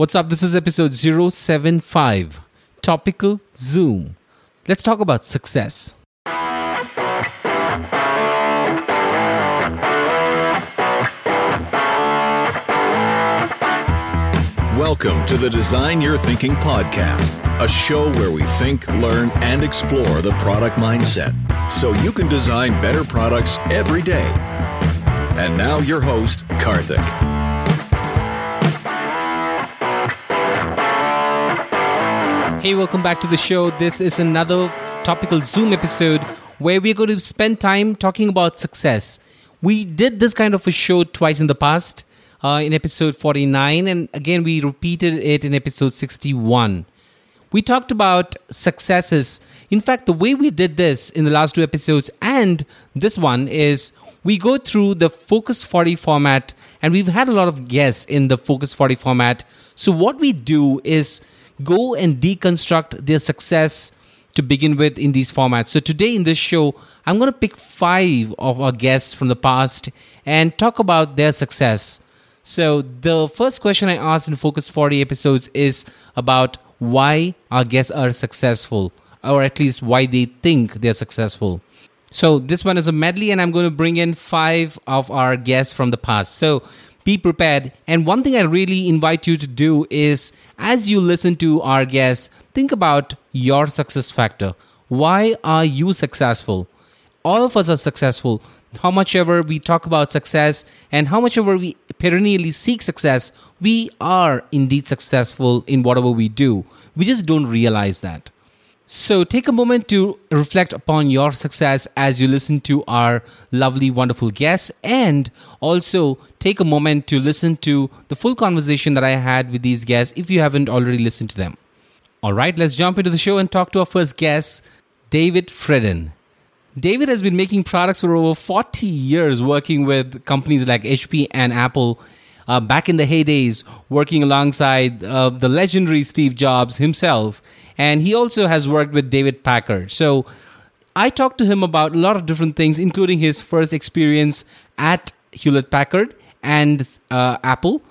What's up? This is episode 075 Topical Zoom. Let's talk about success. Welcome to the Design Your Thinking podcast, a show where we think, learn, and explore the product mindset so you can design better products every day. And now, your host, Karthik. Hey, welcome back to the show. This is another topical Zoom episode where we're going to spend time talking about success. We did this kind of a show twice in the past, uh, in episode 49, and again, we repeated it in episode 61. We talked about successes. In fact, the way we did this in the last two episodes and this one is we go through the Focus 40 format, and we've had a lot of guests in the Focus 40 format. So, what we do is go and deconstruct their success to begin with in these formats. So today in this show, I'm going to pick five of our guests from the past and talk about their success. So the first question I asked in Focus 40 episodes is about why our guests are successful, or at least why they think they're successful. So this one is a medley, and I'm going to bring in five of our guests from the past. So be prepared. And one thing I really invite you to do is as you listen to our guests, think about your success factor. Why are you successful? All of us are successful. How much ever we talk about success and how much ever we perennially seek success, we are indeed successful in whatever we do. We just don't realize that. So take a moment to reflect upon your success as you listen to our lovely, wonderful guests, and also take a moment to listen to the full conversation that I had with these guests if you haven't already listened to them. All right, let's jump into the show and talk to our first guest, David Fradin. David has been making products for over 40 years, working with companies like HP and Apple uh, back in the heydays, working alongside uh, the legendary Steve Jobs himself. And he also has worked with David Packard. So I talked to him about a lot of different things, including his first experience at Hewlett Packard and uh, Apple.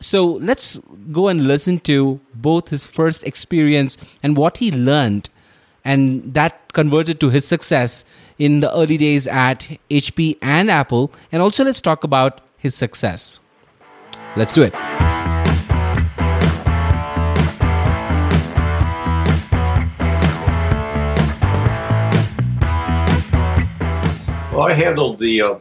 So let's go and listen to both his first experience and what he learned. And that converted to his success in the early days at HP and Apple. And also, let's talk about his success. Let's do it. Well, I handled the uh,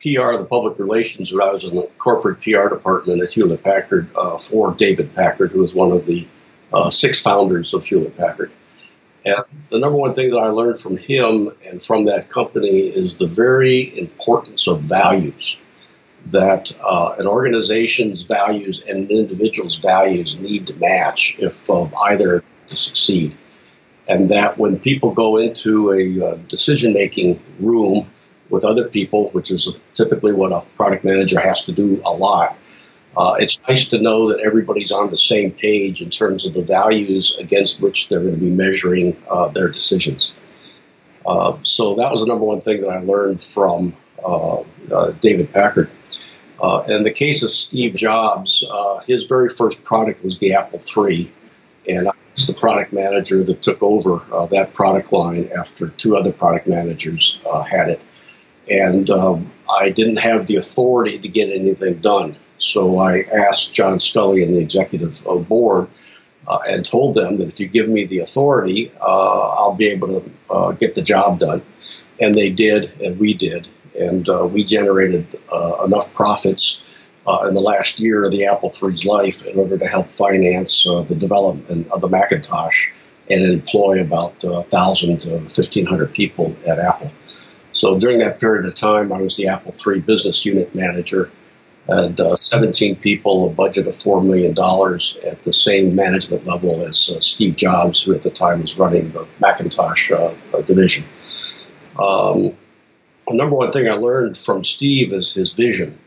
PR, the public relations, when I was in the corporate PR department at Hewlett Packard uh, for David Packard, who was one of the uh, six founders of Hewlett Packard. And the number one thing that I learned from him and from that company is the very importance of values that uh, an organization's values and an individual's values need to match if uh, either to succeed. And that when people go into a uh, decision making room with other people, which is typically what a product manager has to do a lot, uh, it's nice to know that everybody's on the same page in terms of the values against which they're going to be measuring uh, their decisions. Uh, so that was the number one thing that I learned from David Packard. Uh, in the case of Steve Jobs, uh, his very first product was the Apple III, and I was the product manager that took over uh, that product line after two other product managers uh, had it. And um, I didn't have the authority to get anything done. So I asked John Sculley and the executive uh, board uh, and told them that if you give me the authority, I'll be able to get the job done. And they did, and we did and uh, we generated uh, enough profits uh, in the last year of the Apple III's life in order to help finance uh, the development of the Macintosh and employ about 1,000 to 1,500 people at Apple. So during that period of time, I was the Apple III business unit manager and uh, 17 people, a budget of $4 million at the same management level as uh, Steve Jobs, who at the time was running the Macintosh uh, division. Um, the number one thing I learned from Steve is his vision.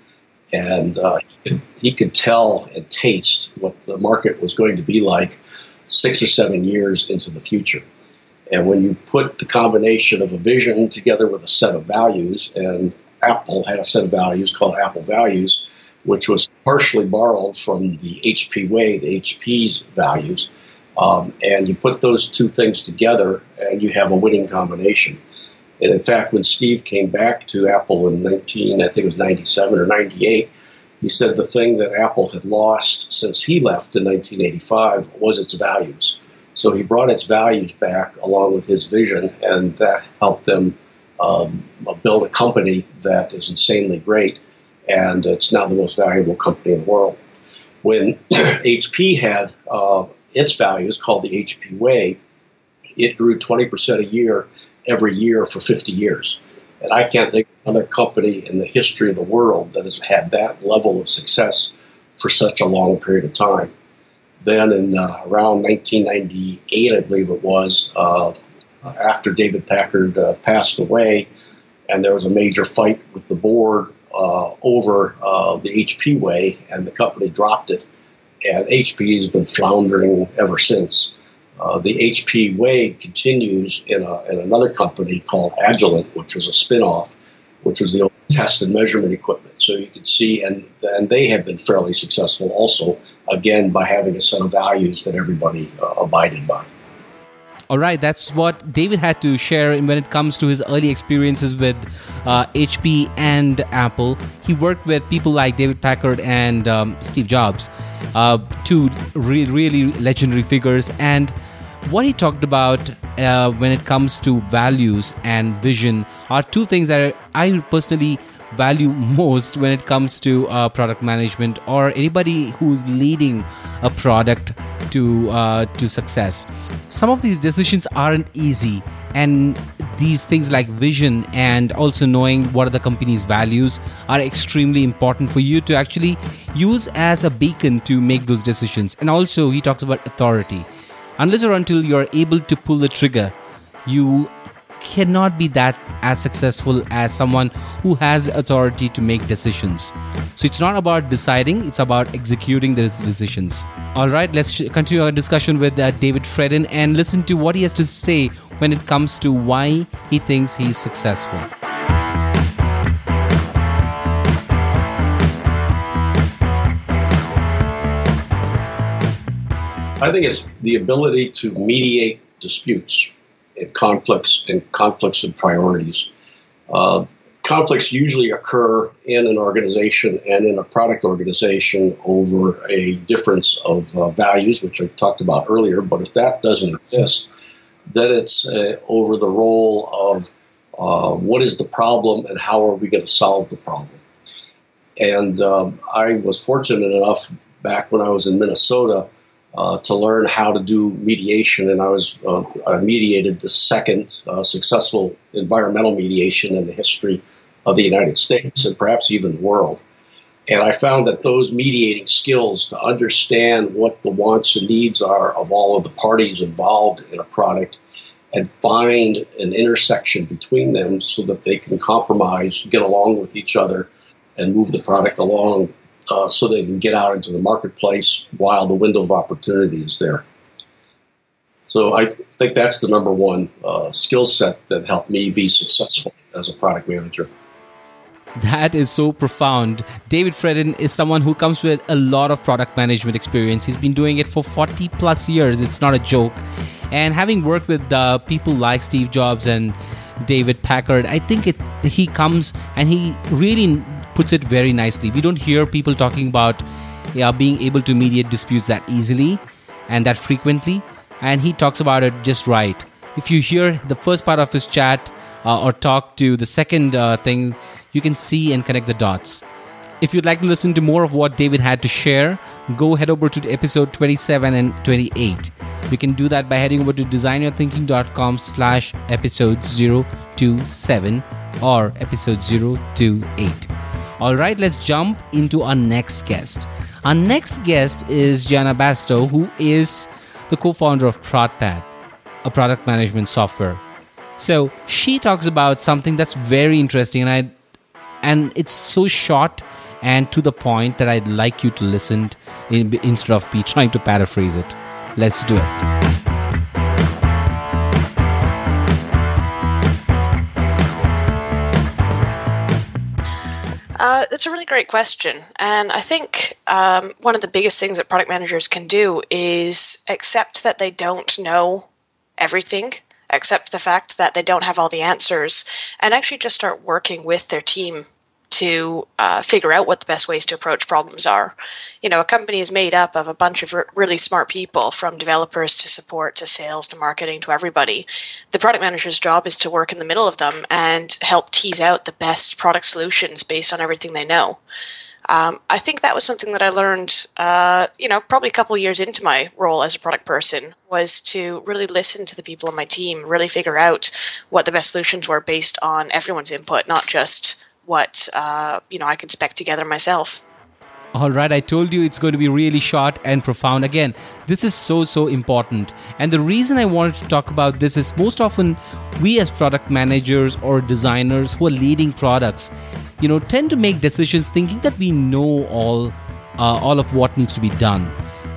And uh, he, could, he could tell and taste what the market was going to be like six or seven years into the future. And when you put the combination of a vision together with a set of values, and Apple had a set of values called Apple Values, which was partially borrowed from the HP way, the HP's values. Um, and you put those two things together, and you have a winning combination. And in fact, when Steve came back to Apple in 19, I think it was 97 or 98, he said the thing that Apple had lost since he left in 1985 was its values. So he brought its values back along with his vision, and that helped them um, build a company that is insanely great, and it's now the most valuable company in the world. When HP had uh, its values called the HP Way, it grew 20% a year every year for 50 years. And I can't think of another company in the history of the world that has had that level of success for such a long period of time. Then, in uh, around 1998, I believe it was, uh, after David Packard uh, passed away, and there was a major fight with the board uh, over uh, the HP way, and the company dropped it. And HP has been floundering ever since. Uh, the HP way continues in, a, in another company called Agilent, which was a spinoff, which was the old test and measurement equipment. So you can see, and, and they have been fairly successful also, again, by having a set of values that everybody uh, abided by. All right, that's what David had to share when it comes to his early experiences with uh, HP and Apple. He worked with people like David Packard and um, Steve Jobs, uh, two re- really legendary figures. And what he talked about uh, when it comes to values and vision are two things that I personally value most when it comes to uh, product management or anybody who's leading a product to uh, to success. Some of these decisions aren't easy, and these things like vision and also knowing what are the company's values are extremely important for you to actually use as a beacon to make those decisions. And also, he talks about authority. Unless or until you're able to pull the trigger, you cannot be that as successful as someone who has authority to make decisions. So it's not about deciding, it's about executing those decisions. All right, let's continue our discussion with uh, David Fradin and listen to what he has to say when it comes to why he thinks he's successful. I think it's the ability to mediate disputes and conflicts and conflicts of priorities. Uh, conflicts usually occur in an organization and in a product organization over a difference of uh, values, which I talked about earlier. But if that doesn't exist, then it's uh, over the role of uh, what is the problem and how are we going to solve the problem. And um, I was fortunate enough back when I was in Minnesota uh, to learn how to do mediation, and I was uh, I mediated the second uh, successful environmental mediation in the history of the United States and perhaps even the world. And I found that those mediating skills to understand what the wants and needs are of all of the parties involved in a product and find an intersection between them so that they can compromise, get along with each other, and move the product along uh, so they can get out into the marketplace while the window of opportunity is there. So I think that's the number one uh, skill set that helped me be successful as a product manager. That is so profound. David Fradin is someone who comes with a lot of product management experience. He's been doing it for 40 plus years. It's not a joke. And having worked with uh, people like Steve Jobs and David Packard, I think it, he comes and he really puts it very nicely. We don't hear people talking about yeah, being able to mediate disputes that easily and that frequently. And he talks about it just right. If you hear the first part of his chat uh, or talk to the second uh, thing, you can see and connect the dots. If you'd like to listen to more of what David had to share, go head over to episode 27 and 28. You can do that by heading over to designyourthinking.com slash episode 027 or episode 028. All right, let's jump into our next guest. Our next guest is Janna Bastow, who is the co founder of ProdPad, a product management software. So she talks about something that's very interesting, and I and it's so short and to the point that I'd like you to listen in, instead of me trying to paraphrase it. Let's do it. It's a really great question. And I think um, one of the biggest things that product managers can do is accept that they don't know everything, accept the fact that they don't have all the answers, and actually just start working with their team to uh, figure out what the best ways to approach problems are. You know, a company is made up of a bunch of r- really smart people, from developers to support to sales to marketing to everybody. The product manager's job is to work in the middle of them and help tease out the best product solutions based on everything they know. Um, I think that was something that I learned, uh, you know, probably a couple years into my role as a product person, was to really listen to the people on my team, really figure out what the best solutions were based on everyone's input, not just what uh, you know I could spec together myself. All right, I told you it's going to be really short and profound. Again, this is so, so important. And the reason I wanted to talk about this is most often we, as product managers or designers who are leading products, you know, tend to make decisions thinking that we know all, uh, all of what needs to be done.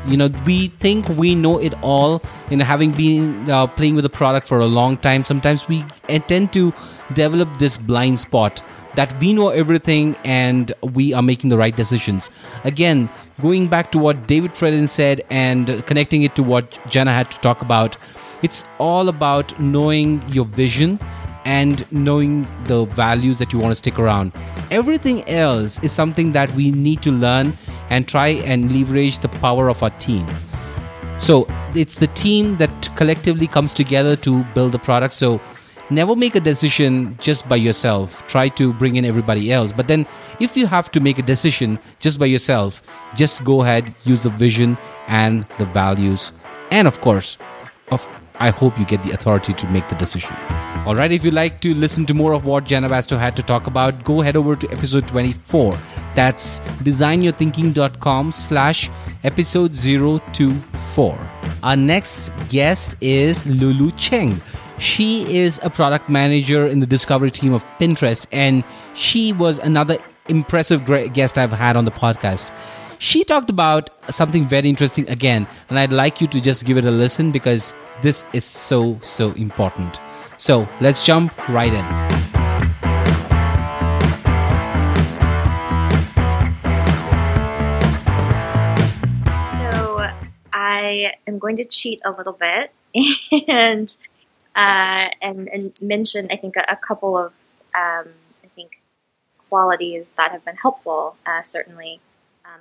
You know, we think we know it all. You know, having been uh, playing with the product for a long time, sometimes we tend to develop this blind spot that we know everything and we are making the right decisions. Again, going back to what David Fradin said and connecting it to what Janna had to talk about, it's all about knowing your vision and knowing the values that you want to stick around. Everything else is something that we need to learn and try and leverage the power of our team. So it's the team that collectively comes together to build the product. So never make a decision just by yourself. Try to bring in everybody else. But then, if you have to make a decision just by yourself, just go ahead, use the vision and the values. And of course, of, I hope you get the authority to make the decision. All right, if you'd like to listen to more of what Janna Bastow had to talk about, go head over to episode 24. That's designyourthinking.com slash episode 024. Our next guest is Lulu Cheng. She is a product manager in the discovery team of Pinterest, and she was another impressive guest I've had on the podcast. She talked about something very interesting again, and I'd like you to just give it a listen because this is so, so important. So let's jump right in. I am going to cheat a little bit and uh, and, and mention, I think, a, a couple of, um, I think, qualities that have been helpful, uh, certainly, um,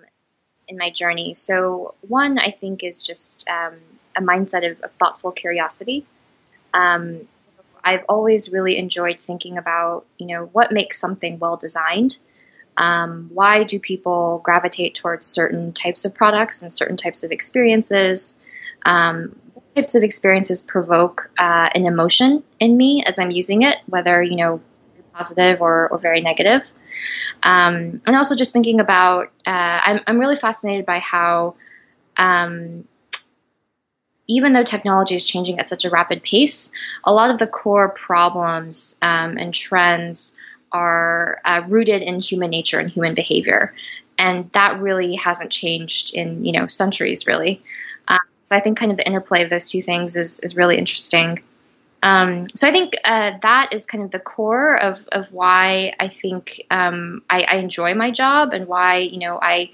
in my journey. So, one, I think, is just um, a mindset of, of, thoughtful curiosity. Um, so I've always really enjoyed thinking about, you know, what makes something well designed. Um, why do people gravitate towards certain types of products and certain types of experiences? Um, types of experiences provoke uh, an emotion in me as I'm using it, whether you know positive or, or very negative. Um, and also just thinking about, uh, I'm, I'm really fascinated by how, um, even though technology is changing at such a rapid pace, a lot of the core problems um, and trends are uh, rooted in human nature and human behavior, and that really hasn't changed in you know centuries, really. So I think kind of the interplay of those two things is, is really interesting. Um, so I think uh, that is kind of the core of, of why I think um, I, I, enjoy my job and why you know I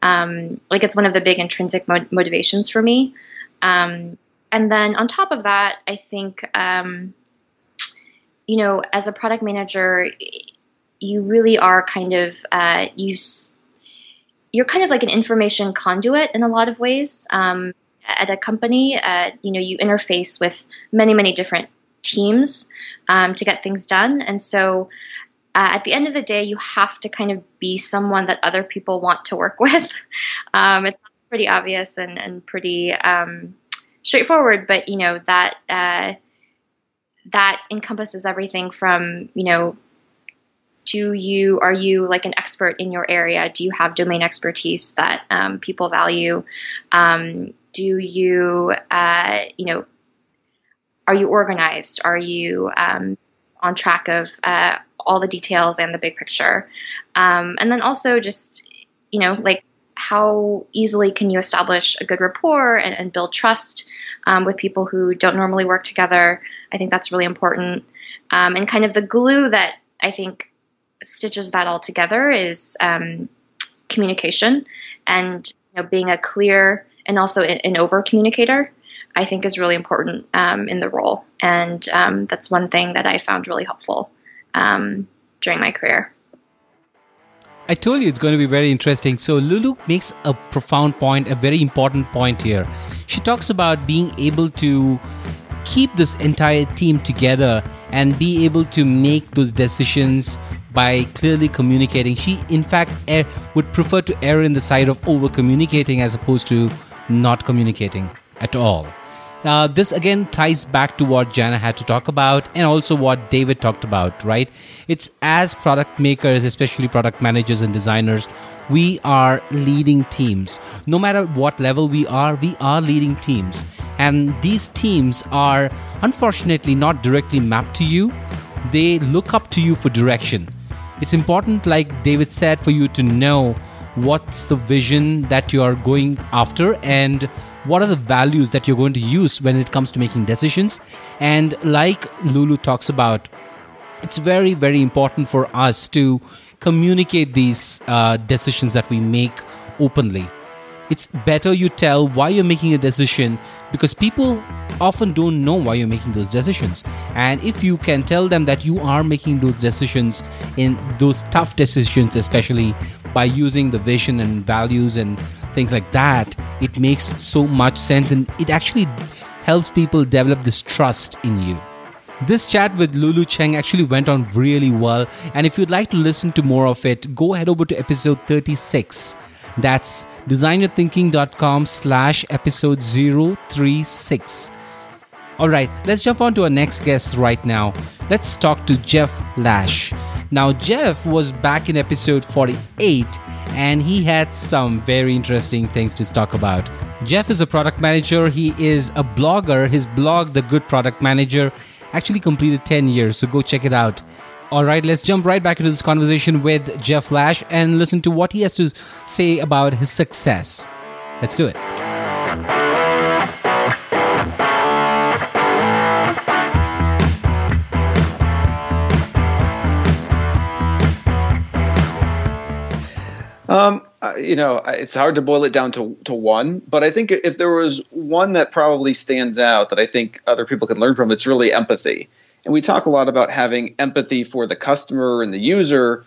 um, like it's one of the big intrinsic mo- motivations for me. Um, and then on top of that, I think um, you know as a product manager, you really are kind of uh, you you're kind of like an information conduit in a lot of ways. At a company, uh, you know, you interface with many, many different teams um, to get things done. And so uh, at the end of the day, you have to kind of be someone that other people want to work with. Um, it's pretty obvious and, and pretty um, straightforward, but you know that uh, that encompasses everything from you know do you are you like an expert in your area do you have domain expertise that um, people value um, do you, uh, you know, are you organized? Are you um, on track of uh, all the details and the big picture? Um, and then also just, you know, like how easily can you establish a good rapport and, and build trust um, with people who don't normally work together? I think that's really important. Um, and kind of the glue that I think stitches that all together is um, communication and you know, being a clear and also an over communicator. I think is really important um, in the role, and um, that's one thing that I found really helpful um, during my career. I told you it's going to be very interesting. So, Lulu makes a profound point, a very important point here. She talks about being able to keep this entire team together and be able to make those decisions by clearly communicating. She, in fact, er- would prefer to err in the side of over communicating as opposed to not communicating at all. Uh, this again ties back to what Janna had to talk about and also what David talked about, right? It's as product makers, especially product managers and designers, we are leading teams. No matter what level we are, we are leading teams. And these teams are unfortunately not directly mapped to you, they look up to you for direction. It's important, like David said, for you to know what's the vision that you are going after and what are the values that you're going to use when it comes to making decisions. And like Lulu talks about, it's very, very important for us to communicate these uh, decisions that we make openly. It's better you tell why you're making a decision because people often don't know why you're making those decisions. And if you can tell them that you are making those decisions in those tough decisions, especially by using the vision and values and things like that, it makes so much sense and it actually helps people develop this trust in you. This chat with Lulu Cheng actually went on really well, and if you'd like to listen to more of it, go head over to episode 36. That's designyourthinking.com slash episode 036. All right, let's jump on to our next guest right now. Let's talk to Jeff Lash. Now, Jeff was back in episode 48 and he had some very interesting things to talk about. Jeff is a product manager, he is a blogger. His blog, The Good Product Manager, actually completed 10 years, so go check it out. All right, let's jump right back into this conversation with Jeff Lash and listen to what he has to say about his success. Let's do it. Um, you know, it's hard to boil it down to, to one, but I think if there was one that probably stands out that I think other people can learn from, it's really empathy. And we talk a lot about having empathy for the customer and the user,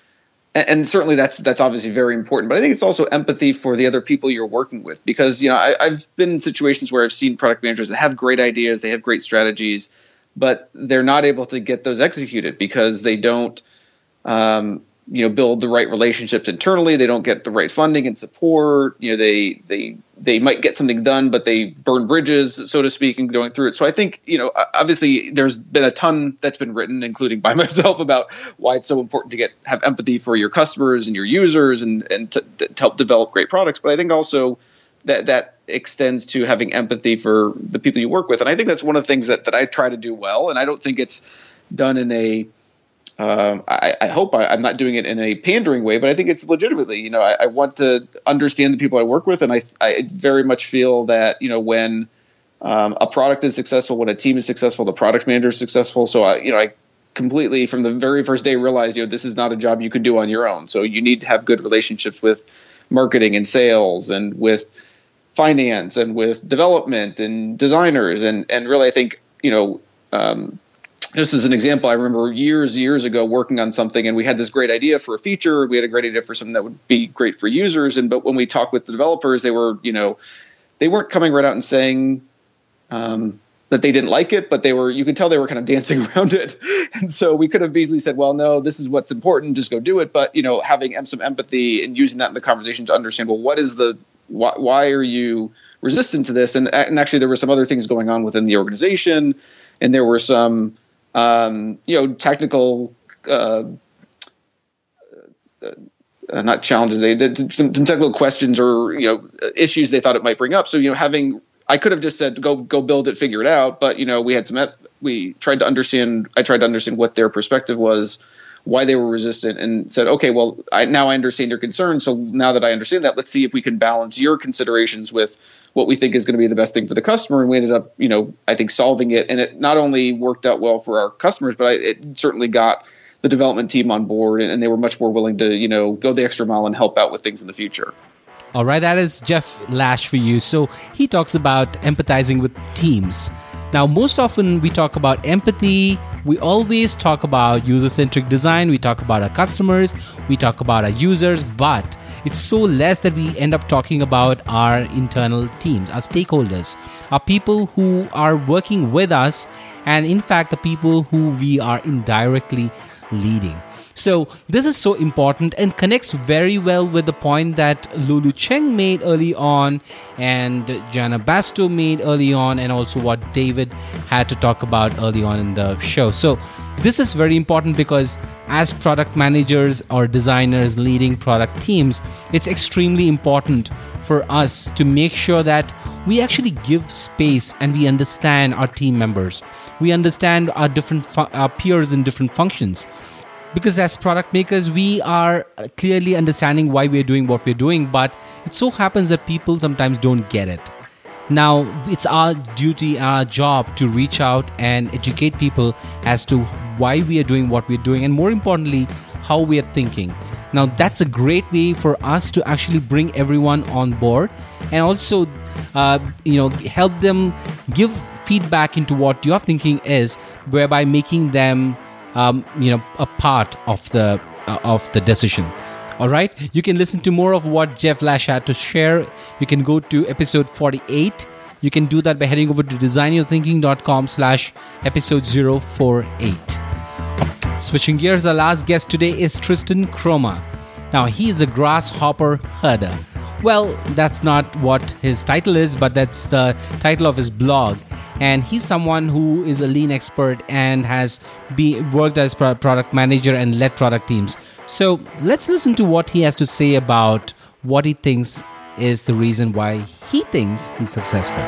and, and certainly that's that's obviously very important. But I think it's also empathy for the other people you're working with, because you know I, I've been in situations where I've seen product managers that have great ideas, they have great strategies, but they're not able to get those executed because they don't um, you know build the right relationships internally. They don't get the right funding and support. You know they they they might get something done but they burn bridges so to speak and going through it. So i think you know obviously there's been a ton that's been written including by myself about why it's so important to get have empathy for your customers and your users and and to, to help develop great products. But i think also that that extends to having empathy for the people you work with. And i think that's one of the things that that i try to do well. And i don't think it's done in a um, I, I, hope I, am not doing it in a pandering way, but I think it's legitimately. You know, I, I, want to understand the people I work with, and I, I very much feel that you know when um, a product is successful, when a team is successful, the product manager is successful. So I, you know, I completely from the very first day realized you know this is not a job you can do on your own. So you need to have good relationships with marketing and sales and with finance and with development and designers and and really I think you know. Um, just as an example, I remember years, years ago working on something, and we had this great idea for a feature. We had a great idea for something that would be great for users, and but when we talked with the developers, they were, you know, they weren't coming right out and saying um, that they didn't like it, but they were. You could tell they were kind of dancing around it, and so we could have easily said, "Well, no, this is what's important. Just go do it." But you know, having some empathy and using that in the conversation to understand, well, what is the why, why are you resistant to this? And, and actually, there were some other things going on within the organization, and there were some um, you know, technical, uh, uh, not challenges, they did some, some, technical questions or, you know, issues they thought it might bring up. So, you know, having, I could have just said, go, go build it, figure it out. But, you know, we had some, we tried to understand, I tried to understand what their perspective was, why they were resistant and said, okay, well, I, now I understand your concern. So now that I understand that, let's see if we can balance your considerations with, what we think is going to be the best thing for the customer. And we ended up, you know, I think solving it. And it not only worked out well for our customers, but I, it certainly got the development team on board, and, and they were much more willing to you know go the extra mile and help out with things in the future. All right, that is Jeff Lash for you. So he talks about empathizing with teams. Now, most often we talk about empathy. We always talk about user centric design. We talk about our customers. We talk about our users. But it's so less that we end up talking about our internal teams, our stakeholders, our people who are working with us, and in fact, the people who we are indirectly leading. So this is so important and connects very well with the point that Lulu Cheng made early on and Janna Bastow made early on and also what David had to talk about early on in the show. So this is very important because as product managers or designers leading product teams, it's extremely important for us to make sure that we actually give space and we understand our team members. We understand our different fu- our peers in different functions because as product makers we are clearly understanding why we're doing what we're doing but it so happens that people sometimes don't get it. Now it's our duty our job to reach out and educate people as to why we are doing what we're doing and more importantly how we are thinking. Now that's a great way for us to actually bring everyone on board and also uh, you know help them give feedback into what your thinking is whereby making them um, you know a part of the uh, of the decision. All right? You can listen to more of what jeff lash had to share. You can go to episode 48 you can do that by heading over to designyourthinking.com slash episode 048 switching gears our last guest today is Tristan Kromer now he is a grasshopper herder. Well that's not what his title is but that's the title of his blog and he's someone who is a lean expert and has be, worked as product manager and led product teams. So let's listen to what he has to say about what he thinks is the reason why he thinks he's successful.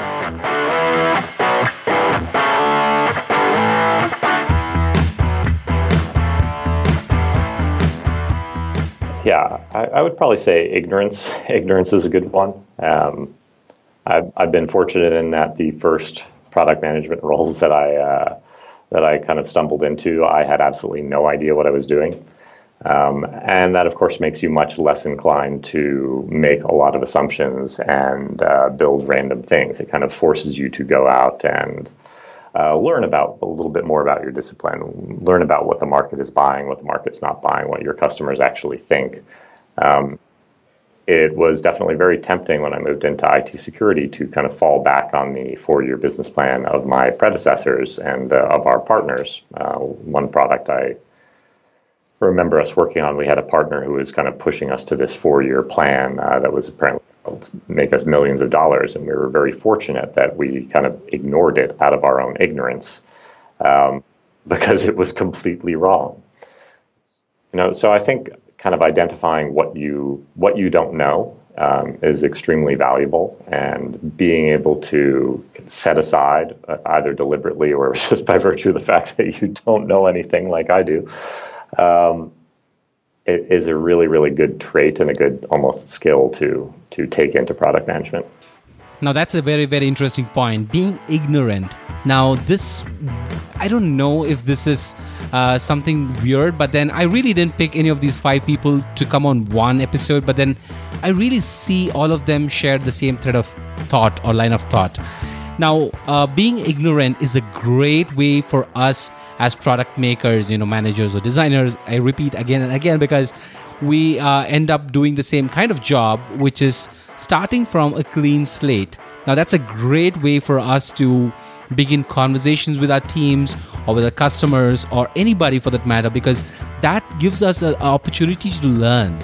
Yeah, I, I, would probably say ignorance. Ignorance is a good one. Um, I've, I've been fortunate in that the first product management roles that I uh, that I kind of stumbled into, I had absolutely no idea what I was doing. Um, and that, of course, makes you much less inclined to make a lot of assumptions and uh, build random things. It kind of forces you to go out and uh, learn about a little bit more about your discipline, learn about what the market is buying, what the market's not buying, what your customers actually think. Um, it was definitely very tempting when I moved into IT security to kind of fall back on the four year business plan of my predecessors and uh, of our partners. Uh, one product I remember us working on, we had a partner who was kind of pushing us to this four year plan uh, that was apparently make us millions of dollars. And we were very fortunate that we kind of ignored it out of our own ignorance um, because it was completely wrong. You know, so I think kind of identifying what you what you don't know um, is extremely valuable, and being able to set aside uh, either deliberately or just by virtue of the fact that you don't know anything like I do. Um, is a really, really good trait and a good almost skill to to take into product management. Now that's a very, very interesting point. Being ignorant. Now this, I don't know if this is uh, something weird, but then I really didn't pick any of these five people to come on one episode, but then I really see all of them share the same thread of thought or line of thought. Now, uh, being ignorant is a great way for us as product makers, you know, managers or designers. I repeat again and again because we uh, end up doing the same kind of job, which is starting from a clean slate. Now, that's a great way for us to begin conversations with our teams or with our customers or anybody for that matter because that gives us an opportunity to learn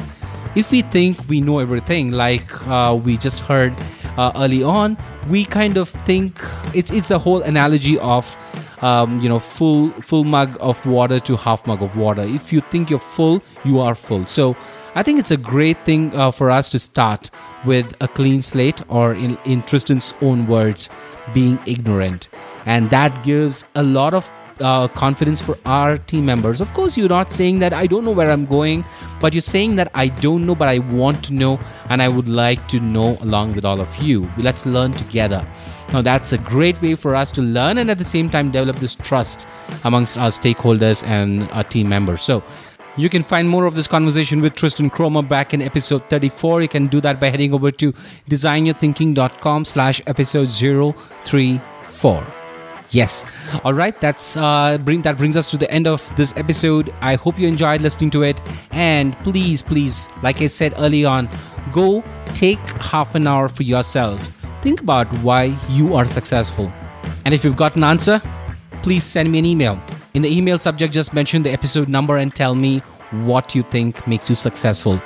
if we think we know everything like uh, we just heard uh, early on we kind of think it's, it's the whole analogy of um, you know full full mug of water to half mug of water. If you think you're full you are full. So i think it's a great thing uh, for us to start with a clean slate or in, in tristan's own words being ignorant. And that gives a lot of uh, confidence for our team members. Of course, you're not saying that I don't know where I'm going, but you're saying that I don't know, but I want to know, and I would like to know along with all of you. Let's learn together. Now, that's a great way for us to learn and at the same time develop this trust amongst our stakeholders and our team members. So, you can find more of this conversation with Tristan Kromer back in episode 34. You can do that by heading over to designyourthinking.com slash episode 034. Yes. All right. That's uh, bring that brings us to the end of this episode. I hope you enjoyed listening to it. And please, please, like I said early on, go take half an hour for yourself. Think about why you are successful. And if you've got an answer, please send me an email. In the email subject, just mention the episode number and tell me what you think makes you successful.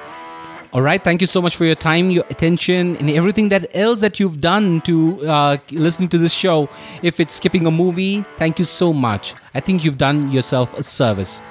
All right. Thank you so much for your time, your attention, and everything that else that you've done to uh, listening to this show. If it's skipping a movie, thank you so much. I think you've done yourself a service.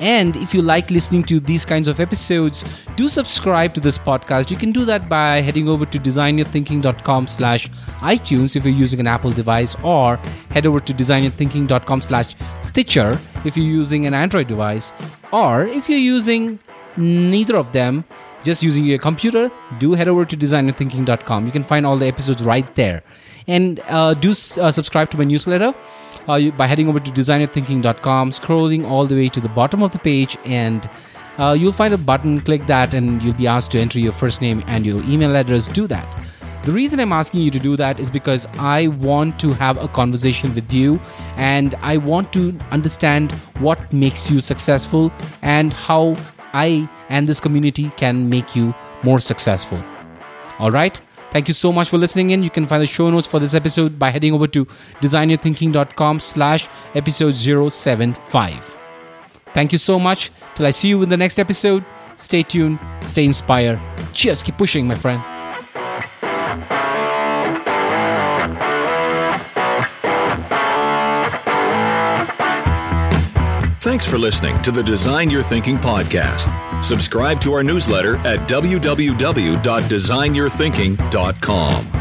And if you like listening to these kinds of episodes, do subscribe to this podcast. You can do that by heading over to designyourthinking.com slash iTunes if you're using an Apple device, or head over to designyourthinking.com slash Stitcher if you're using an Android device, or if you're using neither of them, just using your computer, do head over to designyourthinking.com. You can find all the episodes right there. And uh, do uh, subscribe to my newsletter uh, by heading over to designyourthinking.com, scrolling all the way to the bottom of the page, and uh, you'll find a button. Click that, and you'll be asked to enter your first name and your email address. Do that. The reason I'm asking you to do that is because I want to have a conversation with you and I want to understand what makes you successful and how I and this community can make you more successful. All right? Thank you so much for listening in. You can find the show notes for this episode by heading over to designyourthinking.com slash episode 075. Thank you so much. Till I see you in the next episode, stay tuned, stay inspired. Cheers, keep pushing, my friend. Thanks for listening to the Design Your Thinking podcast. Subscribe to our newsletter at www.designyourthinking.com.